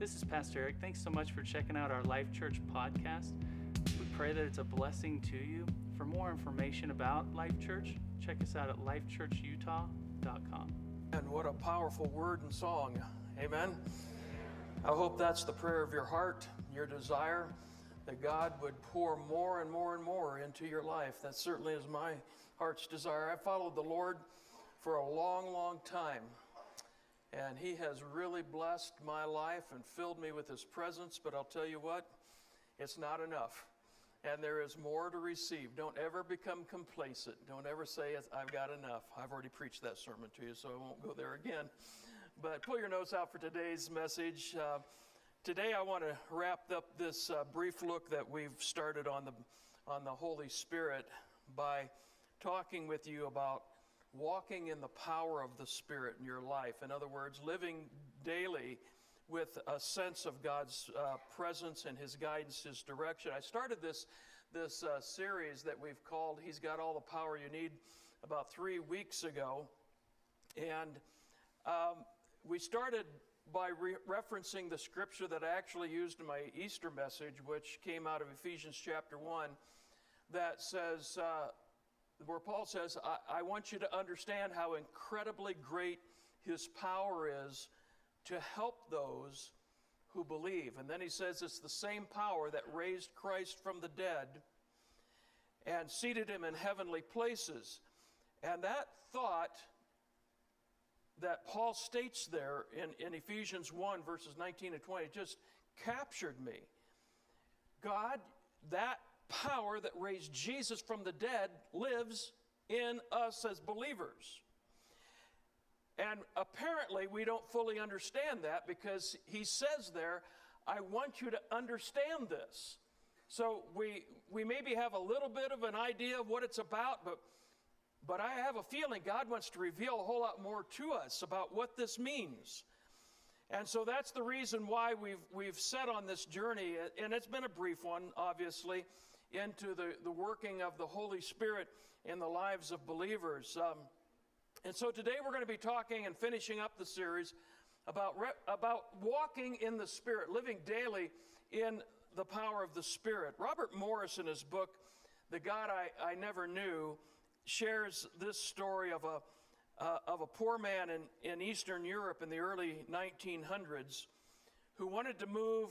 This is Pastor Eric. Thanks so much for checking out our Life Church podcast. We pray that it's a blessing to you. For more information about Life Church, check us out at lifechurchutah.com. And what a powerful word and song. Amen. I hope that's the prayer of your heart, your desire, that God would pour more and more and more into your life. That certainly is my heart's desire. I followed the Lord for a long, long time. And He has really blessed my life and filled me with His presence. But I'll tell you what, it's not enough. And there is more to receive. Don't ever become complacent. Don't ever say, I've got enough. I've already preached that sermon to you, so I won't go there again. But pull your notes out for today's message. Uh, today, I want to wrap up this uh, brief look that we've started on the, on the Holy Spirit by talking with you about walking in the power of the Spirit in your life. In other words, living daily with a sense of God's uh, presence and His guidance, His direction. I started this, this uh, series that we've called He's Got All the Power You Need about three weeks ago. And um, we started by re- referencing the scripture that I actually used in my Easter message, which came out of Ephesians chapter 1, that says, uh, where Paul says, I, I want you to understand how incredibly great his power is to help those who believe. And then he says it's the same power that raised Christ from the dead and seated him in heavenly places. And that thought that Paul states there in, in Ephesians 1, verses 19 and 20, just captured me. God, that power that raised Jesus from the dead lives in us as believers. And apparently, we don't fully understand that because he says there, I want you to understand this. So we, we maybe have a little bit of an idea of what it's about, but, but I have a feeling God wants to reveal a whole lot more to us about what this means. And so that's the reason why we've, we've set on this journey, and it's been a brief one, obviously into the, the working of the Holy Spirit in the lives of believers. Um, and so today we're going to be talking and finishing up the series about, re- about walking in the Spirit, living daily in the power of the Spirit. Robert Morris, in his book, The God I, I Never Knew, shares this story of a, uh, of a poor man in, in Eastern Europe in the early 1900s who wanted to move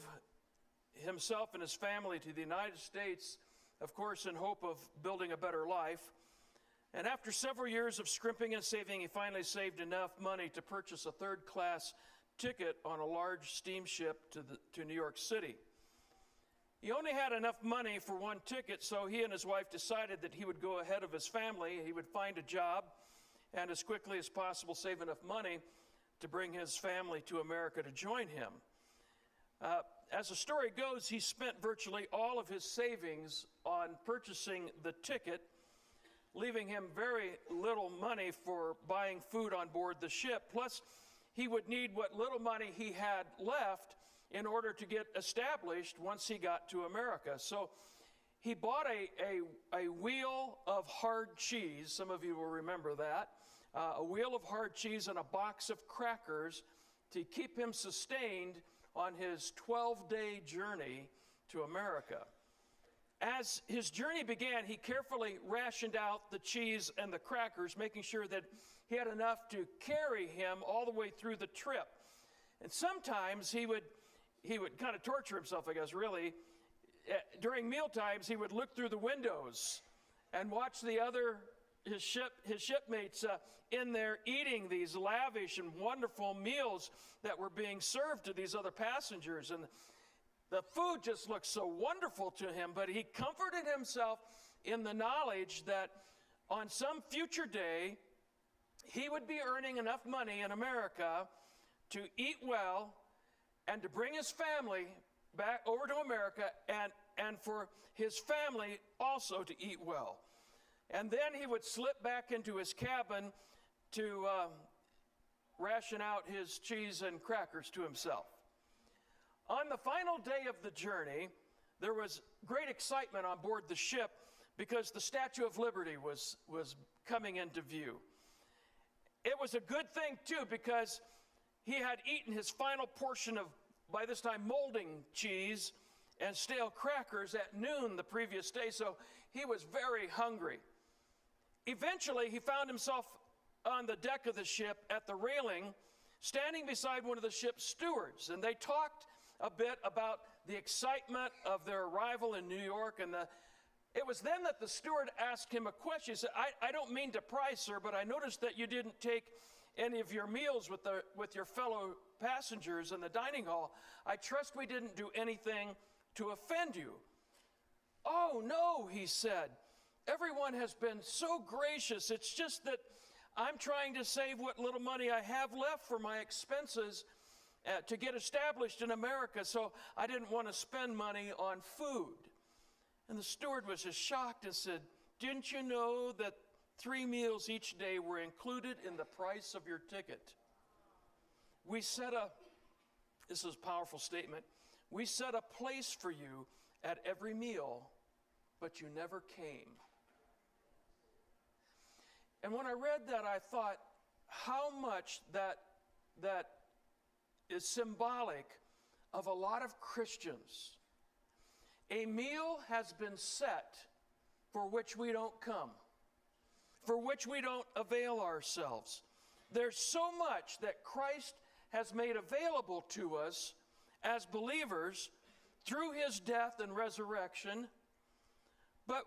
himself and his family to the United States of course, in hope of building a better life. And after several years of scrimping and saving, he finally saved enough money to purchase a third class ticket on a large steamship to, the, to New York City. He only had enough money for one ticket, so he and his wife decided that he would go ahead of his family. He would find a job and, as quickly as possible, save enough money to bring his family to America to join him. Uh, as the story goes, he spent virtually all of his savings on purchasing the ticket, leaving him very little money for buying food on board the ship. Plus, he would need what little money he had left in order to get established once he got to America. So he bought a, a, a wheel of hard cheese. Some of you will remember that. Uh, a wheel of hard cheese and a box of crackers to keep him sustained on his 12 day journey to America. As his journey began, he carefully rationed out the cheese and the crackers, making sure that he had enough to carry him all the way through the trip. And sometimes he would, he would kind of torture himself, I guess, really. Eh, during meal times, he would look through the windows and watch the other his ship his shipmates uh, in there eating these lavish and wonderful meals that were being served to these other passengers. And the food just looked so wonderful to him but he comforted himself in the knowledge that on some future day he would be earning enough money in America to eat well and to bring his family back over to America and and for his family also to eat well and then he would slip back into his cabin to uh, ration out his cheese and crackers to himself. On the final day of the journey, there was great excitement on board the ship because the Statue of Liberty was, was coming into view. It was a good thing, too, because he had eaten his final portion of by this time molding cheese and stale crackers at noon the previous day, so he was very hungry. Eventually, he found himself on the deck of the ship at the railing, standing beside one of the ship's stewards, and they talked a bit about the excitement of their arrival in New York and the it was then that the steward asked him a question. He said, I, I don't mean to pry, sir, but I noticed that you didn't take any of your meals with, the, with your fellow passengers in the dining hall. I trust we didn't do anything to offend you. Oh, no, he said. Everyone has been so gracious. It's just that I'm trying to save what little money I have left for my expenses uh, to get established in America, so I didn't want to spend money on food. And the steward was just shocked and said, Didn't you know that three meals each day were included in the price of your ticket? We set a, this is a powerful statement, we set a place for you at every meal, but you never came. And when I read that, I thought how much that, that is symbolic of a lot of Christians a meal has been set for which we don't come, for which we don't avail ourselves. There's so much that Christ has made available to us as believers through his death and resurrection, but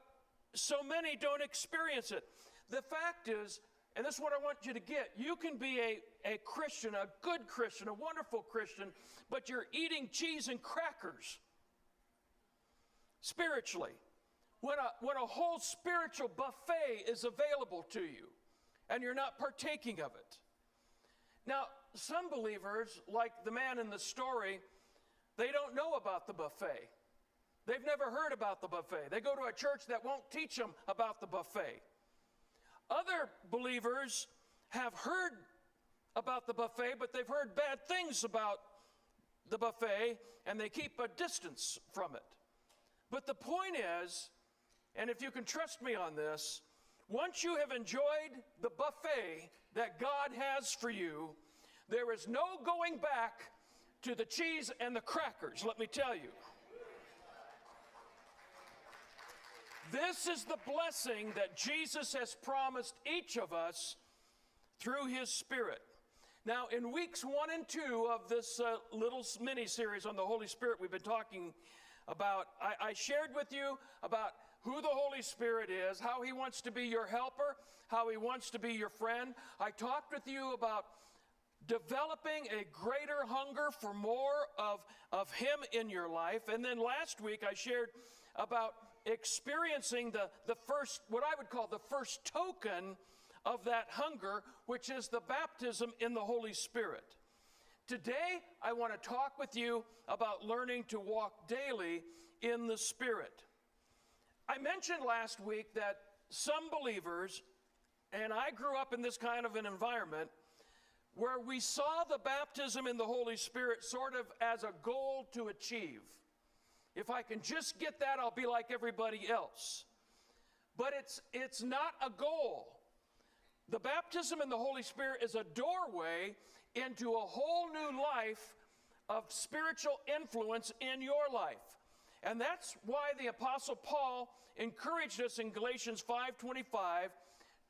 so many don't experience it. The fact is, and this is what I want you to get you can be a, a Christian, a good Christian, a wonderful Christian, but you're eating cheese and crackers spiritually. When a, when a whole spiritual buffet is available to you and you're not partaking of it. Now, some believers, like the man in the story, they don't know about the buffet. They've never heard about the buffet. They go to a church that won't teach them about the buffet. Other believers have heard about the buffet, but they've heard bad things about the buffet and they keep a distance from it. But the point is, and if you can trust me on this, once you have enjoyed the buffet that God has for you, there is no going back to the cheese and the crackers, let me tell you. This is the blessing that Jesus has promised each of us through his Spirit. Now, in weeks one and two of this uh, little mini series on the Holy Spirit, we've been talking about, I, I shared with you about who the Holy Spirit is, how He wants to be your helper, how He wants to be your friend. I talked with you about developing a greater hunger for more of, of Him in your life. And then last week I shared about experiencing the, the first, what I would call the first token of that hunger, which is the baptism in the Holy Spirit. Today, I want to talk with you about learning to walk daily in the Spirit. I mentioned last week that some believers, and I grew up in this kind of an environment, where we saw the baptism in the Holy Spirit sort of as a goal to achieve. If I can just get that, I'll be like everybody else. But it's, it's not a goal. The baptism in the Holy Spirit is a doorway into a whole new life of spiritual influence in your life. And that's why the apostle Paul encouraged us in Galatians 5:25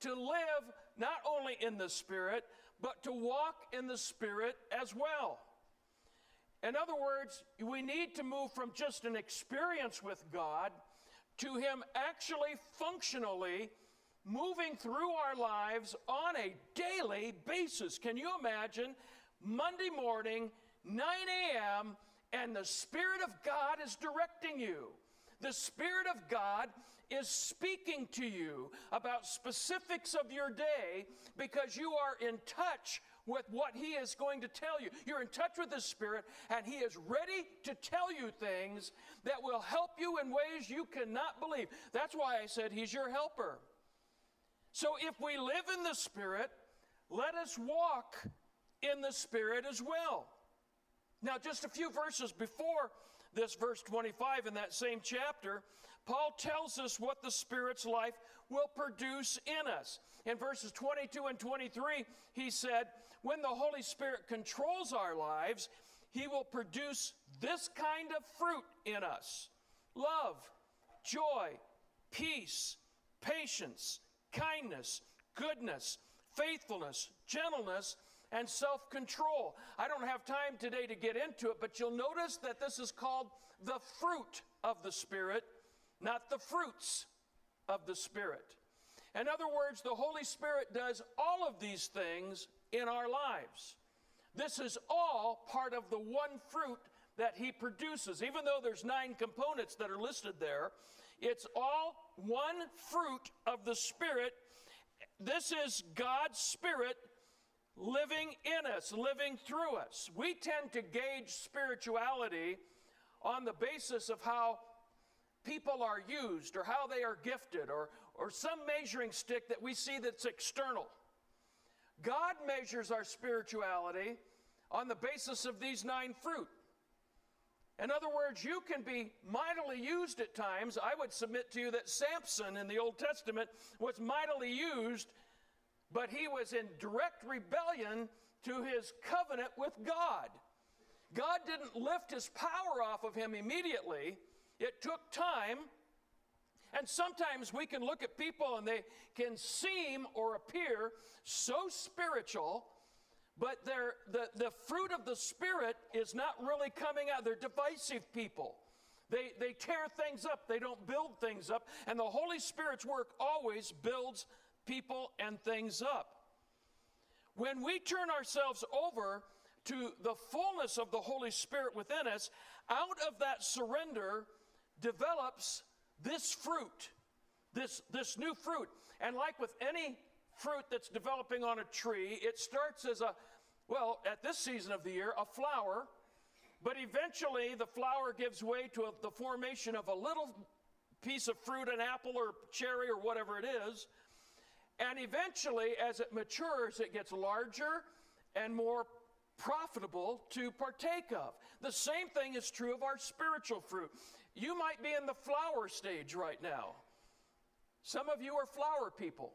to live not only in the spirit but to walk in the spirit as well. In other words, we need to move from just an experience with God to him actually functionally moving through our lives on a daily basis. Can you imagine Monday morning, 9 a.m., and the Spirit of God is directing you? The Spirit of God is speaking to you about specifics of your day because you are in touch with what He is going to tell you. You're in touch with the Spirit, and He is ready to tell you things that will help you in ways you cannot believe. That's why I said He's your helper. So if we live in the Spirit, let us walk in the Spirit as well. Now, just a few verses before this, verse 25 in that same chapter, Paul tells us what the Spirit's life will produce in us. In verses 22 and 23, he said, When the Holy Spirit controls our lives, He will produce this kind of fruit in us love, joy, peace, patience, kindness, goodness, faithfulness, gentleness, and self control. I don't have time today to get into it, but you'll notice that this is called the fruit of the Spirit, not the fruits of the Spirit. In other words, the Holy Spirit does all of these things in our lives. This is all part of the one fruit that he produces. Even though there's nine components that are listed there, it's all one fruit of the Spirit. This is God's Spirit living in us, living through us. We tend to gauge spirituality on the basis of how people are used or how they are gifted or, or some measuring stick that we see that's external. God measures our spirituality on the basis of these nine fruit. In other words, you can be mightily used at times. I would submit to you that Samson in the Old Testament was mightily used, but he was in direct rebellion to his covenant with God. God didn't lift his power off of him immediately, it took time. And sometimes we can look at people and they can seem or appear so spiritual but the, the fruit of the Spirit is not really coming out. They're divisive people. They, they tear things up, they don't build things up. And the Holy Spirit's work always builds people and things up. When we turn ourselves over to the fullness of the Holy Spirit within us, out of that surrender develops this fruit, this, this new fruit. And like with any fruit that's developing on a tree. It starts as a, well, at this season of the year, a flower, but eventually the flower gives way to a, the formation of a little piece of fruit, an apple or cherry or whatever it is. And eventually, as it matures, it gets larger and more profitable to partake of. The same thing is true of our spiritual fruit. You might be in the flower stage right now. Some of you are flower people.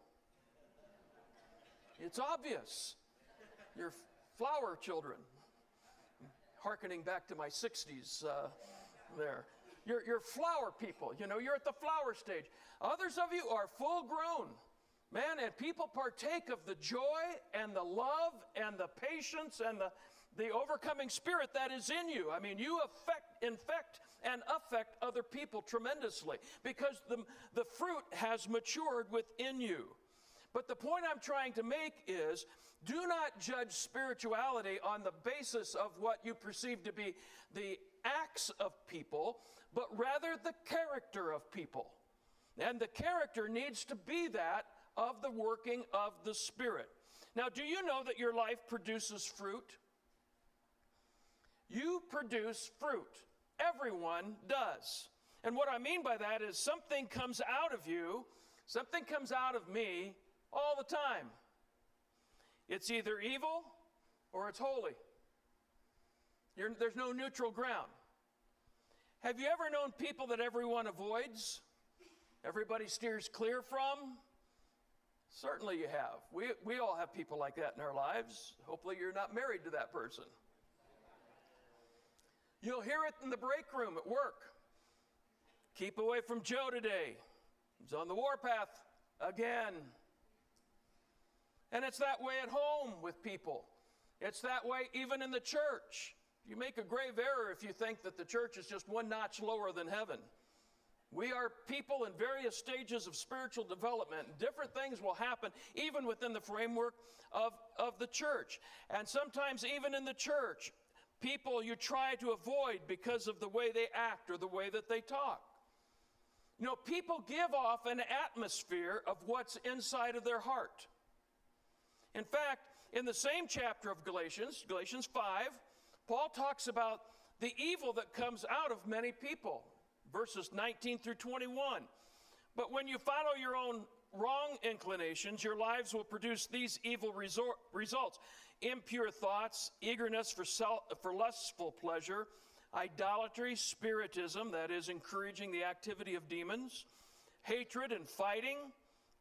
It's obvious. You're flower children. Harkening back to my 60s uh, there. You're, you're flower people. You know, you're at the flower stage. Others of you are full grown. Man, and people partake of the joy and the love and the patience and the, the overcoming spirit that is in you. I mean, you affect, infect and affect other people tremendously because the, the fruit has matured within you. But the point I'm trying to make is do not judge spirituality on the basis of what you perceive to be the acts of people, but rather the character of people. And the character needs to be that of the working of the Spirit. Now, do you know that your life produces fruit? You produce fruit. Everyone does. And what I mean by that is something comes out of you, something comes out of me all the time. It's either evil or it's holy. You're, there's no neutral ground. Have you ever known people that everyone avoids? Everybody steers clear from? Certainly you have. We, we all have people like that in our lives. Hopefully you're not married to that person. You'll hear it in the break room at work. Keep away from Joe today. He's on the warpath again. And it's that way at home with people. It's that way even in the church. You make a grave error if you think that the church is just one notch lower than heaven. We are people in various stages of spiritual development. Different things will happen even within the framework of, of the church. And sometimes, even in the church, people you try to avoid because of the way they act or the way that they talk. You know, people give off an atmosphere of what's inside of their heart. In fact, in the same chapter of Galatians, Galatians 5, Paul talks about the evil that comes out of many people, verses 19 through 21. But when you follow your own wrong inclinations, your lives will produce these evil resort, results impure thoughts, eagerness for, self, for lustful pleasure, idolatry, spiritism, that is, encouraging the activity of demons, hatred and fighting,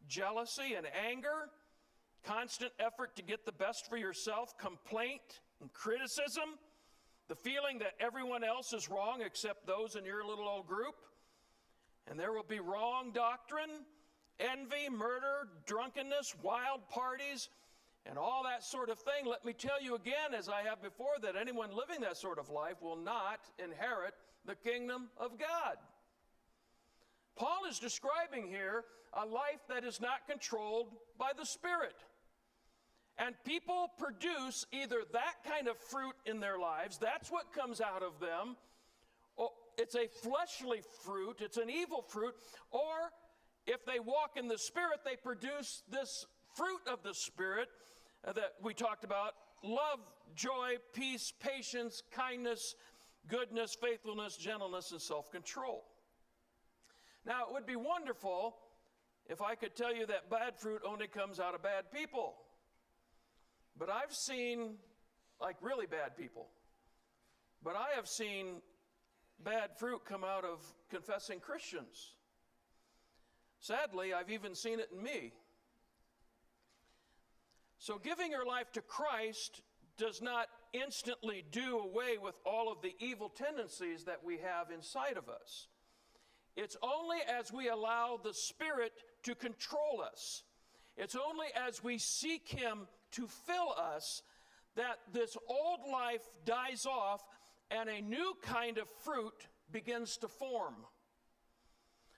jealousy and anger constant effort to get the best for yourself, complaint and criticism, the feeling that everyone else is wrong except those in your little old group. And there will be wrong doctrine, envy, murder, drunkenness, wild parties, and all that sort of thing. Let me tell you again, as I have before, that anyone living that sort of life will not inherit the kingdom of God. Paul is describing here a life that is not controlled by the Spirit. And people produce either that kind of fruit in their lives, that's what comes out of them. It's a fleshly fruit, it's an evil fruit, or if they walk in the Spirit, they produce this fruit of the Spirit that we talked about love, joy, peace, patience, kindness, goodness, faithfulness, gentleness, and self control. Now, it would be wonderful if I could tell you that bad fruit only comes out of bad people. But I've seen, like, really bad people. But I have seen bad fruit come out of confessing Christians. Sadly, I've even seen it in me. So, giving your life to Christ does not instantly do away with all of the evil tendencies that we have inside of us. It's only as we allow the Spirit to control us, it's only as we seek Him to fill us that this old life dies off and a new kind of fruit begins to form.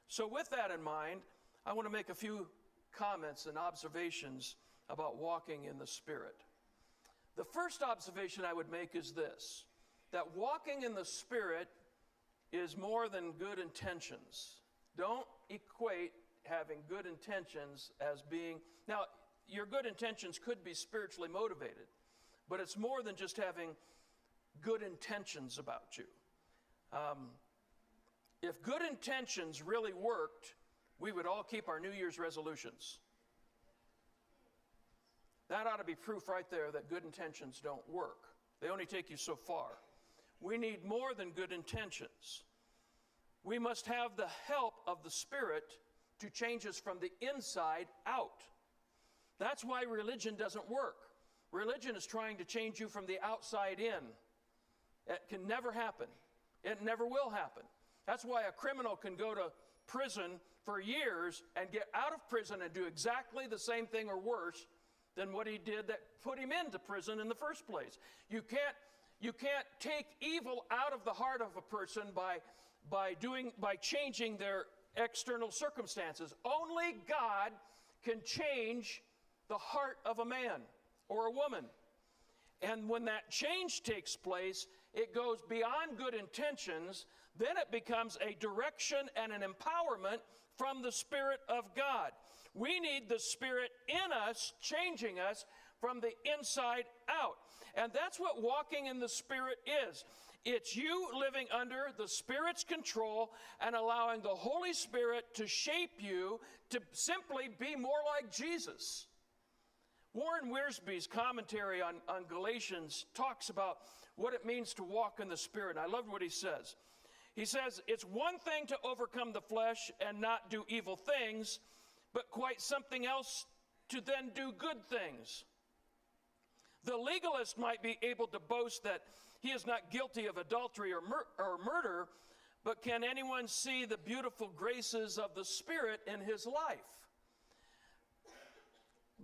So, with that in mind, I want to make a few comments and observations about walking in the Spirit. The first observation I would make is this that walking in the Spirit is more than good intentions. Don't equate having good intentions as being, now, your good intentions could be spiritually motivated, but it's more than just having good intentions about you. Um, if good intentions really worked, we would all keep our New Year's resolutions. That ought to be proof right there that good intentions don't work. They only take you so far. We need more than good intentions. We must have the help of the Spirit to change us from the inside out. That's why religion doesn't work. Religion is trying to change you from the outside in. It can never happen. It never will happen. That's why a criminal can go to prison for years and get out of prison and do exactly the same thing or worse than what he did that put him into prison in the first place. You can't, you can't take evil out of the heart of a person by, by, doing, by changing their external circumstances. Only God can change the heart of a man or a woman. And when that change takes place, it goes beyond good intentions. Then it becomes a direction and an empowerment from the Spirit of God. We need the Spirit in us, changing us from the inside out. And that's what walking in the Spirit is. It's you living under the Spirit's control and allowing the Holy Spirit to shape you to simply be more like Jesus. Warren Wiersbe's commentary on, on Galatians talks about what it means to walk in the Spirit. And I love what he says. He says, It's one thing to overcome the flesh and not do evil things, but quite something else to then do good things. The legalist might be able to boast that he is not guilty of adultery or, mur- or murder, but can anyone see the beautiful graces of the Spirit in his life?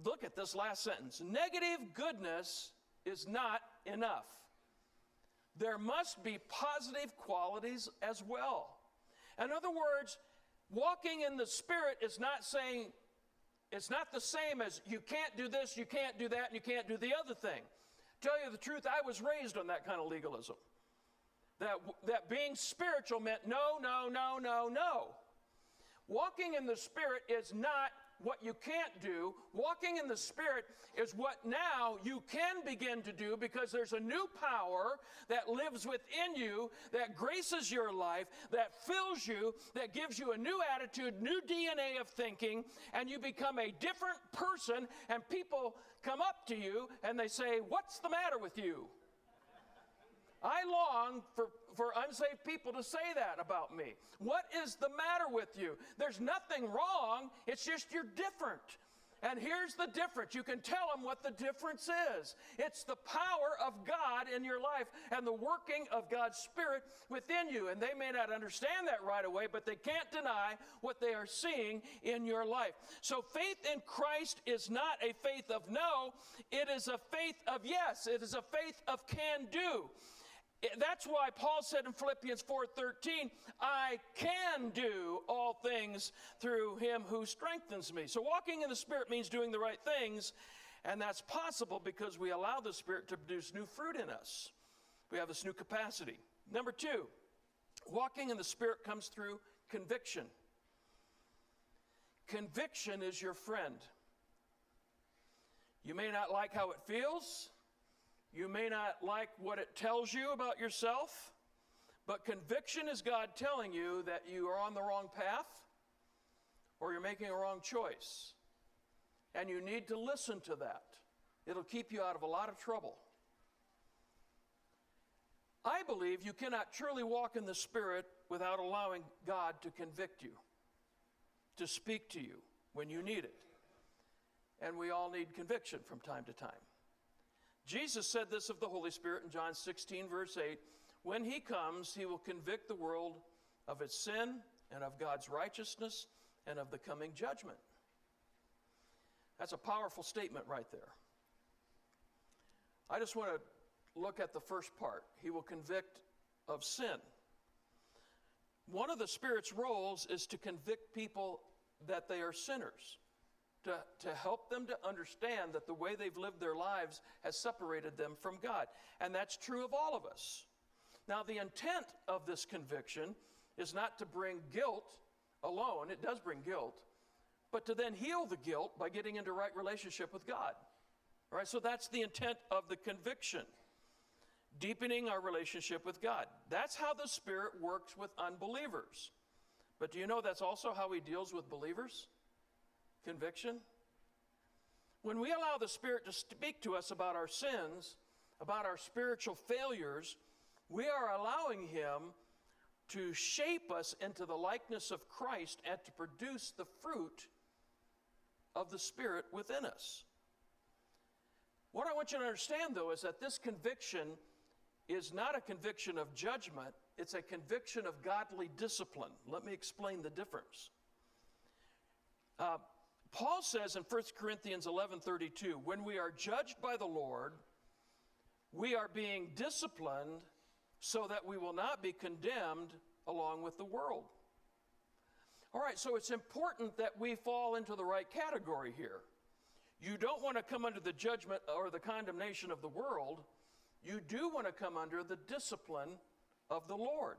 Look at this last sentence. Negative goodness is not enough. There must be positive qualities as well. In other words, walking in the Spirit is not saying, it's not the same as you can't do this, you can't do that, and you can't do the other thing. Tell you the truth, I was raised on that kind of legalism. That, that being spiritual meant no, no, no, no, no. Walking in the Spirit is not what you can't do. Walking in the Spirit is what now you can begin to do because there's a new power that lives within you, that graces your life, that fills you, that gives you a new attitude, new DNA of thinking, and you become a different person, and people come up to you and they say, What's the matter with you? I long for, for unsaved people to say that about me. What is the matter with you? There's nothing wrong, it's just you're different. And here's the difference. You can tell them what the difference is. It's the power of God in your life and the working of God's Spirit within you. And they may not understand that right away, but they can't deny what they are seeing in your life. So faith in Christ is not a faith of no, it is a faith of yes. It is a faith of can do. That's why Paul said in Philippians 4:13, I can do all things through him who strengthens me. So walking in the spirit means doing the right things, and that's possible because we allow the spirit to produce new fruit in us. We have this new capacity. Number 2, walking in the spirit comes through conviction. Conviction is your friend. You may not like how it feels. You may not like what it tells you about yourself, but conviction is God telling you that you are on the wrong path or you're making a wrong choice. And you need to listen to that. It'll keep you out of a lot of trouble. I believe you cannot truly walk in the Spirit without allowing God to convict you, to speak to you when you need it. And we all need conviction from time to time. Jesus said this of the Holy Spirit in John 16, verse 8 When he comes, he will convict the world of its sin and of God's righteousness and of the coming judgment. That's a powerful statement right there. I just want to look at the first part. He will convict of sin. One of the Spirit's roles is to convict people that they are sinners to, to help them to understand that the way they've lived their lives has separated them from God. And that's true of all of us. Now, the intent of this conviction is not to bring guilt alone, it does bring guilt, but to then heal the guilt by getting into right relationship with God. All right, so that's the intent of the conviction. Deepening our relationship with God. That's how the Spirit works with unbelievers. But do you know that's also how He deals with believers? Conviction. When we allow the Spirit to speak to us about our sins, about our spiritual failures, we are allowing Him to shape us into the likeness of Christ and to produce the fruit of the Spirit within us. What I want you to understand, though, is that this conviction is not a conviction of judgment, it's a conviction of godly discipline. Let me explain the difference. Uh, Paul says in 1 Corinthians 11:32, when we are judged by the Lord, we are being disciplined so that we will not be condemned along with the world. All right, so it's important that we fall into the right category here. You don't want to come under the judgment or the condemnation of the world. You do want to come under the discipline of the Lord.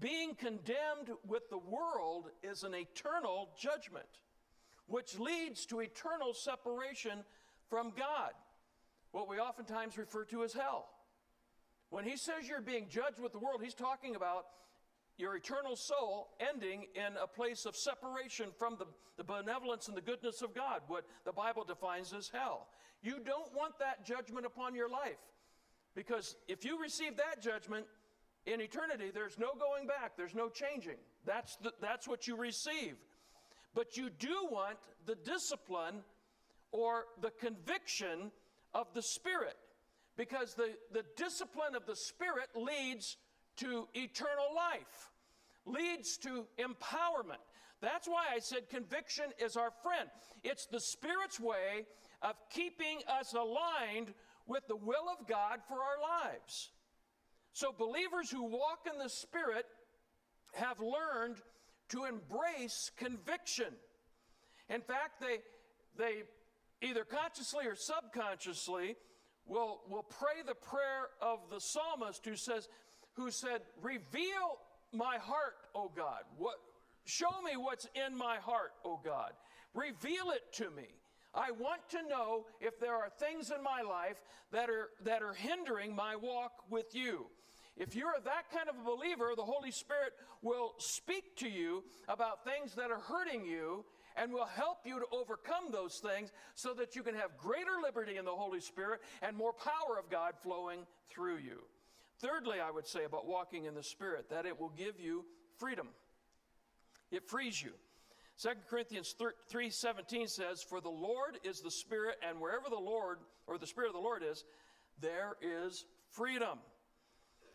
Being condemned with the world is an eternal judgment which leads to eternal separation from God, what we oftentimes refer to as hell. When he says you're being judged with the world, he's talking about your eternal soul ending in a place of separation from the, the benevolence and the goodness of God, what the Bible defines as hell. You don't want that judgment upon your life because if you receive that judgment in eternity, there's no going back, there's no changing. That's, the, that's what you receive. But you do want the discipline or the conviction of the Spirit because the, the discipline of the Spirit leads to eternal life, leads to empowerment. That's why I said conviction is our friend. It's the Spirit's way of keeping us aligned with the will of God for our lives. So, believers who walk in the Spirit have learned to embrace conviction. In fact, they, they either consciously or subconsciously will, will pray the prayer of the psalmist who says, who said, Reveal my heart, O God. What, show me what's in my heart, O God. Reveal it to me. I want to know if there are things in my life that are, that are hindering my walk with you. If you're that kind of a believer, the Holy Spirit will speak to you about things that are hurting you and will help you to overcome those things so that you can have greater liberty in the Holy Spirit and more power of God flowing through you. Thirdly, I would say about walking in the Spirit that it will give you freedom, it frees you. 2 Corinthians 3:17 says, "For the Lord is the Spirit, and wherever the Lord or the Spirit of the Lord is, there is freedom."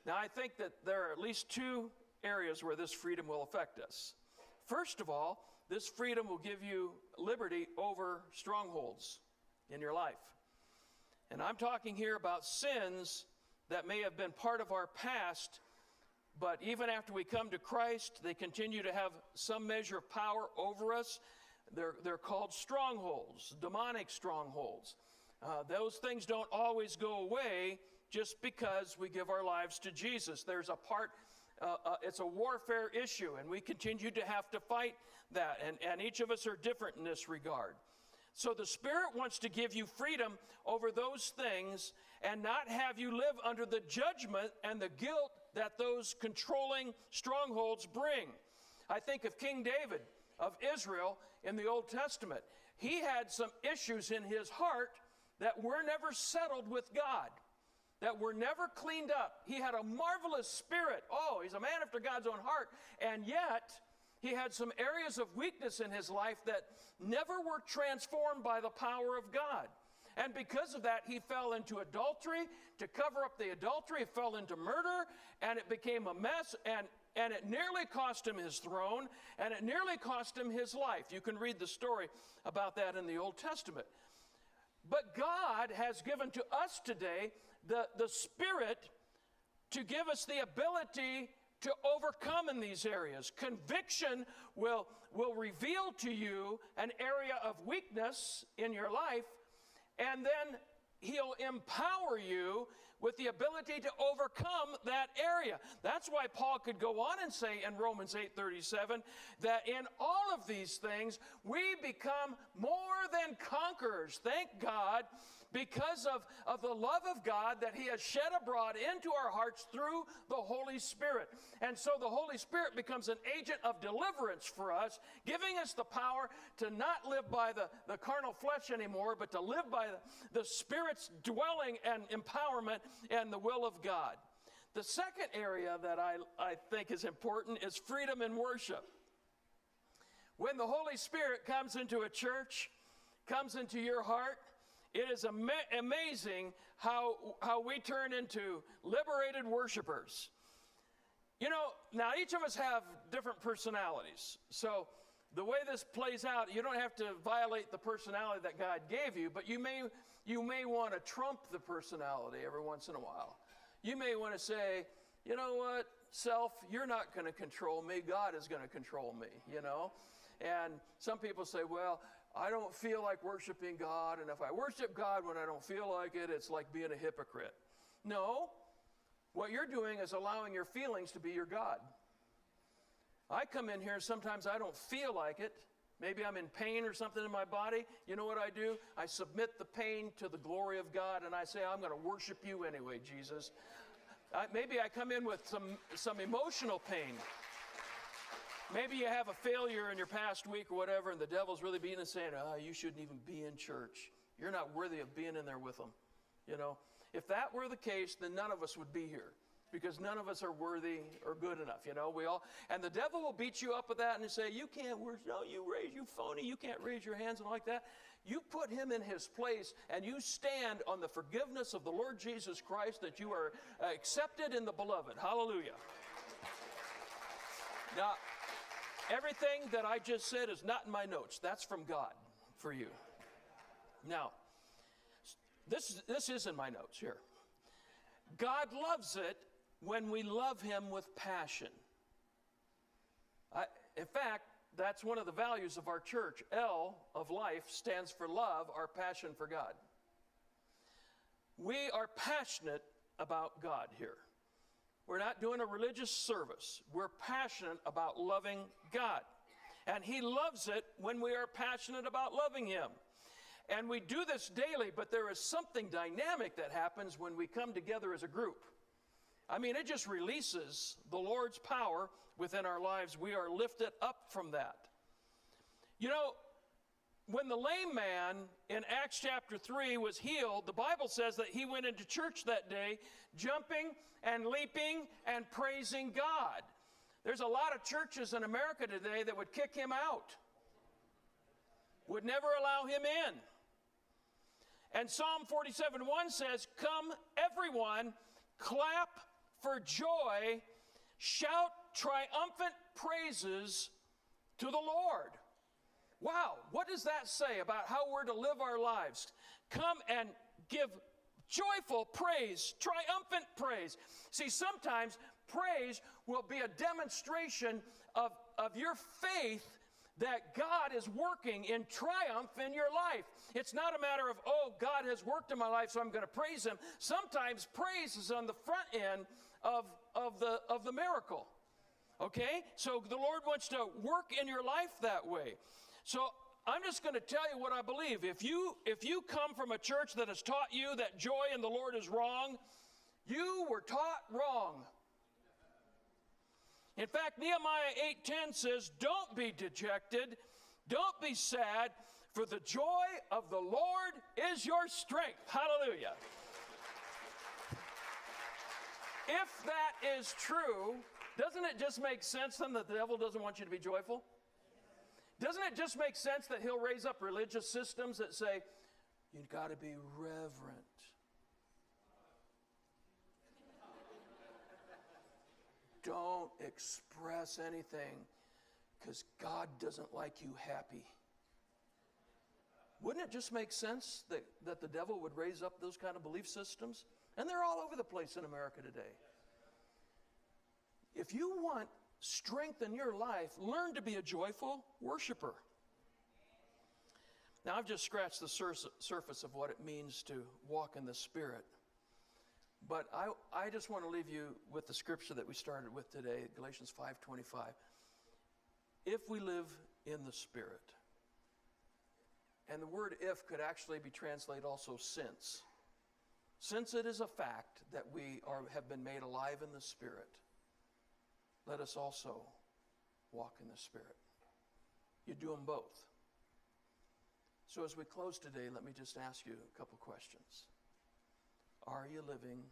Now, I think that there are at least two areas where this freedom will affect us. First of all, this freedom will give you liberty over strongholds in your life. And I'm talking here about sins that may have been part of our past, but even after we come to Christ, they continue to have some measure of power over us. They're, they're called strongholds, demonic strongholds. Uh, those things don't always go away just because we give our lives to Jesus. There's a part, uh, uh, it's a warfare issue, and we continue to have to fight that. And, and each of us are different in this regard. So the Spirit wants to give you freedom over those things and not have you live under the judgment and the guilt that those controlling strongholds bring. I think of King David of Israel in the Old Testament. He had some issues in his heart that were never settled with God, that were never cleaned up. He had a marvelous spirit. Oh, he's a man after God's own heart. And yet, he had some areas of weakness in his life that never were transformed by the power of God. And because of that, he fell into adultery. To cover up the adultery, he fell into murder, and it became a mess, and, and it nearly cost him his throne, and it nearly cost him his life. You can read the story about that in the Old Testament. But God has given to us today the, the Spirit to give us the ability to overcome in these areas. Conviction will, will reveal to you an area of weakness in your life, and then He'll empower you with the ability to overcome that area. That's why Paul could go on and say in Romans 8:37 that in all of these things we become more than conquerors. Thank God because of, of the love of God that He has shed abroad into our hearts through the Holy Spirit. And so the Holy Spirit becomes an agent of deliverance for us, giving us the power to not live by the, the carnal flesh anymore, but to live by the, the Spirit's dwelling and empowerment and the will of God. The second area that I, I think is important is freedom in worship. When the Holy Spirit comes into a church, comes into your heart, it is ama- amazing how, how we turn into liberated worshipers. You know, now each of us have different personalities. So the way this plays out, you don't have to violate the personality that God gave you, but you may, you may want to trump the personality every once in a while. You may want to say, you know what, self, you're not going to control me. God is going to control me, you know? And some people say, well, I don't feel like worshiping God, and if I worship God when I don't feel like it, it's like being a hypocrite. No, what you're doing is allowing your feelings to be your God. I come in here sometimes I don't feel like it. Maybe I'm in pain or something in my body. You know what I do? I submit the pain to the glory of God and I say, I'm going to worship you anyway, Jesus. I, maybe I come in with some, some emotional pain. Maybe you have a failure in your past week or whatever, and the devil's really beating and saying, oh, you shouldn't even be in church. You're not worthy of being in there with them. You know, if that were the case, then none of us would be here because none of us are worthy or good enough. You know, we all, and the devil will beat you up with that and say, you can't worship, no, you raise, you phony, you can't raise your hands and like that. You put him in his place and you stand on the forgiveness of the Lord Jesus Christ that you are accepted in the beloved. Hallelujah. Now, Everything that I just said is not in my notes. That's from God for you. Now, this, this is in my notes here. God loves it when we love Him with passion. I, in fact, that's one of the values of our church. L of life stands for love, our passion for God. We are passionate about God here. We're not doing a religious service. We're passionate about loving God. And He loves it when we are passionate about loving Him. And we do this daily, but there is something dynamic that happens when we come together as a group. I mean, it just releases the Lord's power within our lives. We are lifted up from that. You know, when the lame man in Acts chapter 3 was healed, the Bible says that he went into church that day jumping and leaping and praising God. There's a lot of churches in America today that would kick him out. would never allow him in. And Psalm 47 1 says, Come, everyone, clap for joy, shout triumphant praises to the Lord. Wow, what does that say about how we're to live our lives? Come and give joyful praise, triumphant praise. See, sometimes praise will be a demonstration of, of your faith that God is working in triumph in your life. It's not a matter of, oh, God has worked in my life, so I'm going to praise Him. Sometimes praise is on the front end of, of, the, of the miracle. Okay? So the Lord wants to work in your life that way. So I'm just going to tell you what I believe. If you if you come from a church that has taught you that joy in the Lord is wrong, you were taught wrong. In fact, Nehemiah 8:10 says, "Don't be dejected, don't be sad, for the joy of the Lord is your strength." Hallelujah. if that is true, doesn't it just make sense then that the devil doesn't want you to be joyful? Doesn't it just make sense that he'll raise up religious systems that say, you've got to be reverent? Don't express anything because God doesn't like you happy. Wouldn't it just make sense that, that the devil would raise up those kind of belief systems? And they're all over the place in America today. If you want strength in your life, learn to be a joyful worshiper. Now, I've just scratched the sur- surface of what it means to walk in the Spirit. But I, I just want to leave you with the scripture that we started with today, Galatians 5.25. If we live in the Spirit, and the word if could actually be translated also since. Since it is a fact that we are, have been made alive in the Spirit, let us also walk in the Spirit. You do them both. So, as we close today, let me just ask you a couple questions. Are you living,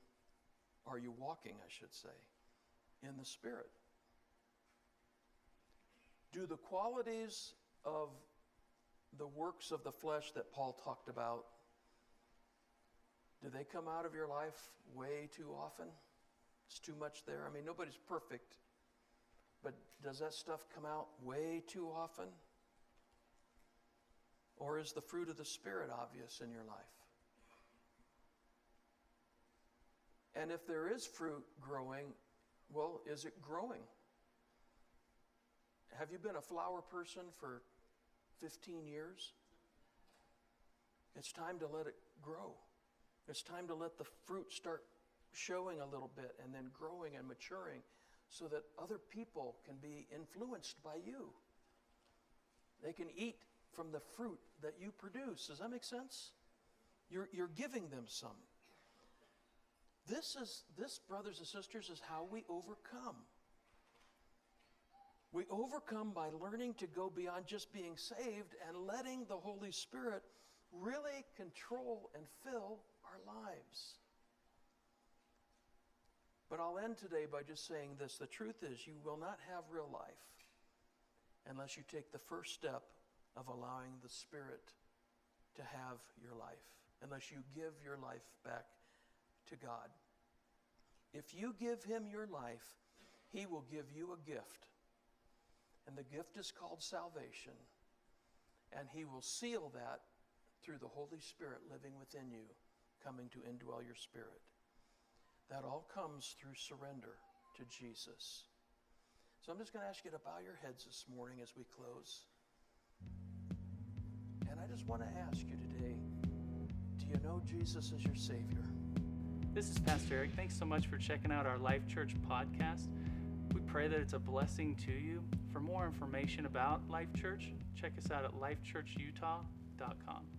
are you walking, I should say, in the Spirit? Do the qualities of the works of the flesh that Paul talked about, do they come out of your life way too often? It's too much there. I mean, nobody's perfect. But does that stuff come out way too often? Or is the fruit of the Spirit obvious in your life? And if there is fruit growing, well, is it growing? Have you been a flower person for 15 years? It's time to let it grow. It's time to let the fruit start showing a little bit and then growing and maturing so that other people can be influenced by you. They can eat from the fruit that you produce. Does that make sense? You're, you're giving them some. This is this, brothers and sisters, is how we overcome. We overcome by learning to go beyond just being saved and letting the Holy Spirit really control and fill our lives. But I'll end today by just saying this. The truth is, you will not have real life unless you take the first step of allowing the Spirit to have your life, unless you give your life back to God. If you give Him your life, He will give you a gift. And the gift is called salvation. And He will seal that through the Holy Spirit living within you, coming to indwell your spirit. That all comes through surrender to Jesus. So I'm just going to ask you to bow your heads this morning as we close. And I just want to ask you today do you know Jesus as your Savior? This is Pastor Eric. Thanks so much for checking out our Life Church podcast. We pray that it's a blessing to you. For more information about Life Church, check us out at lifechurchutah.com.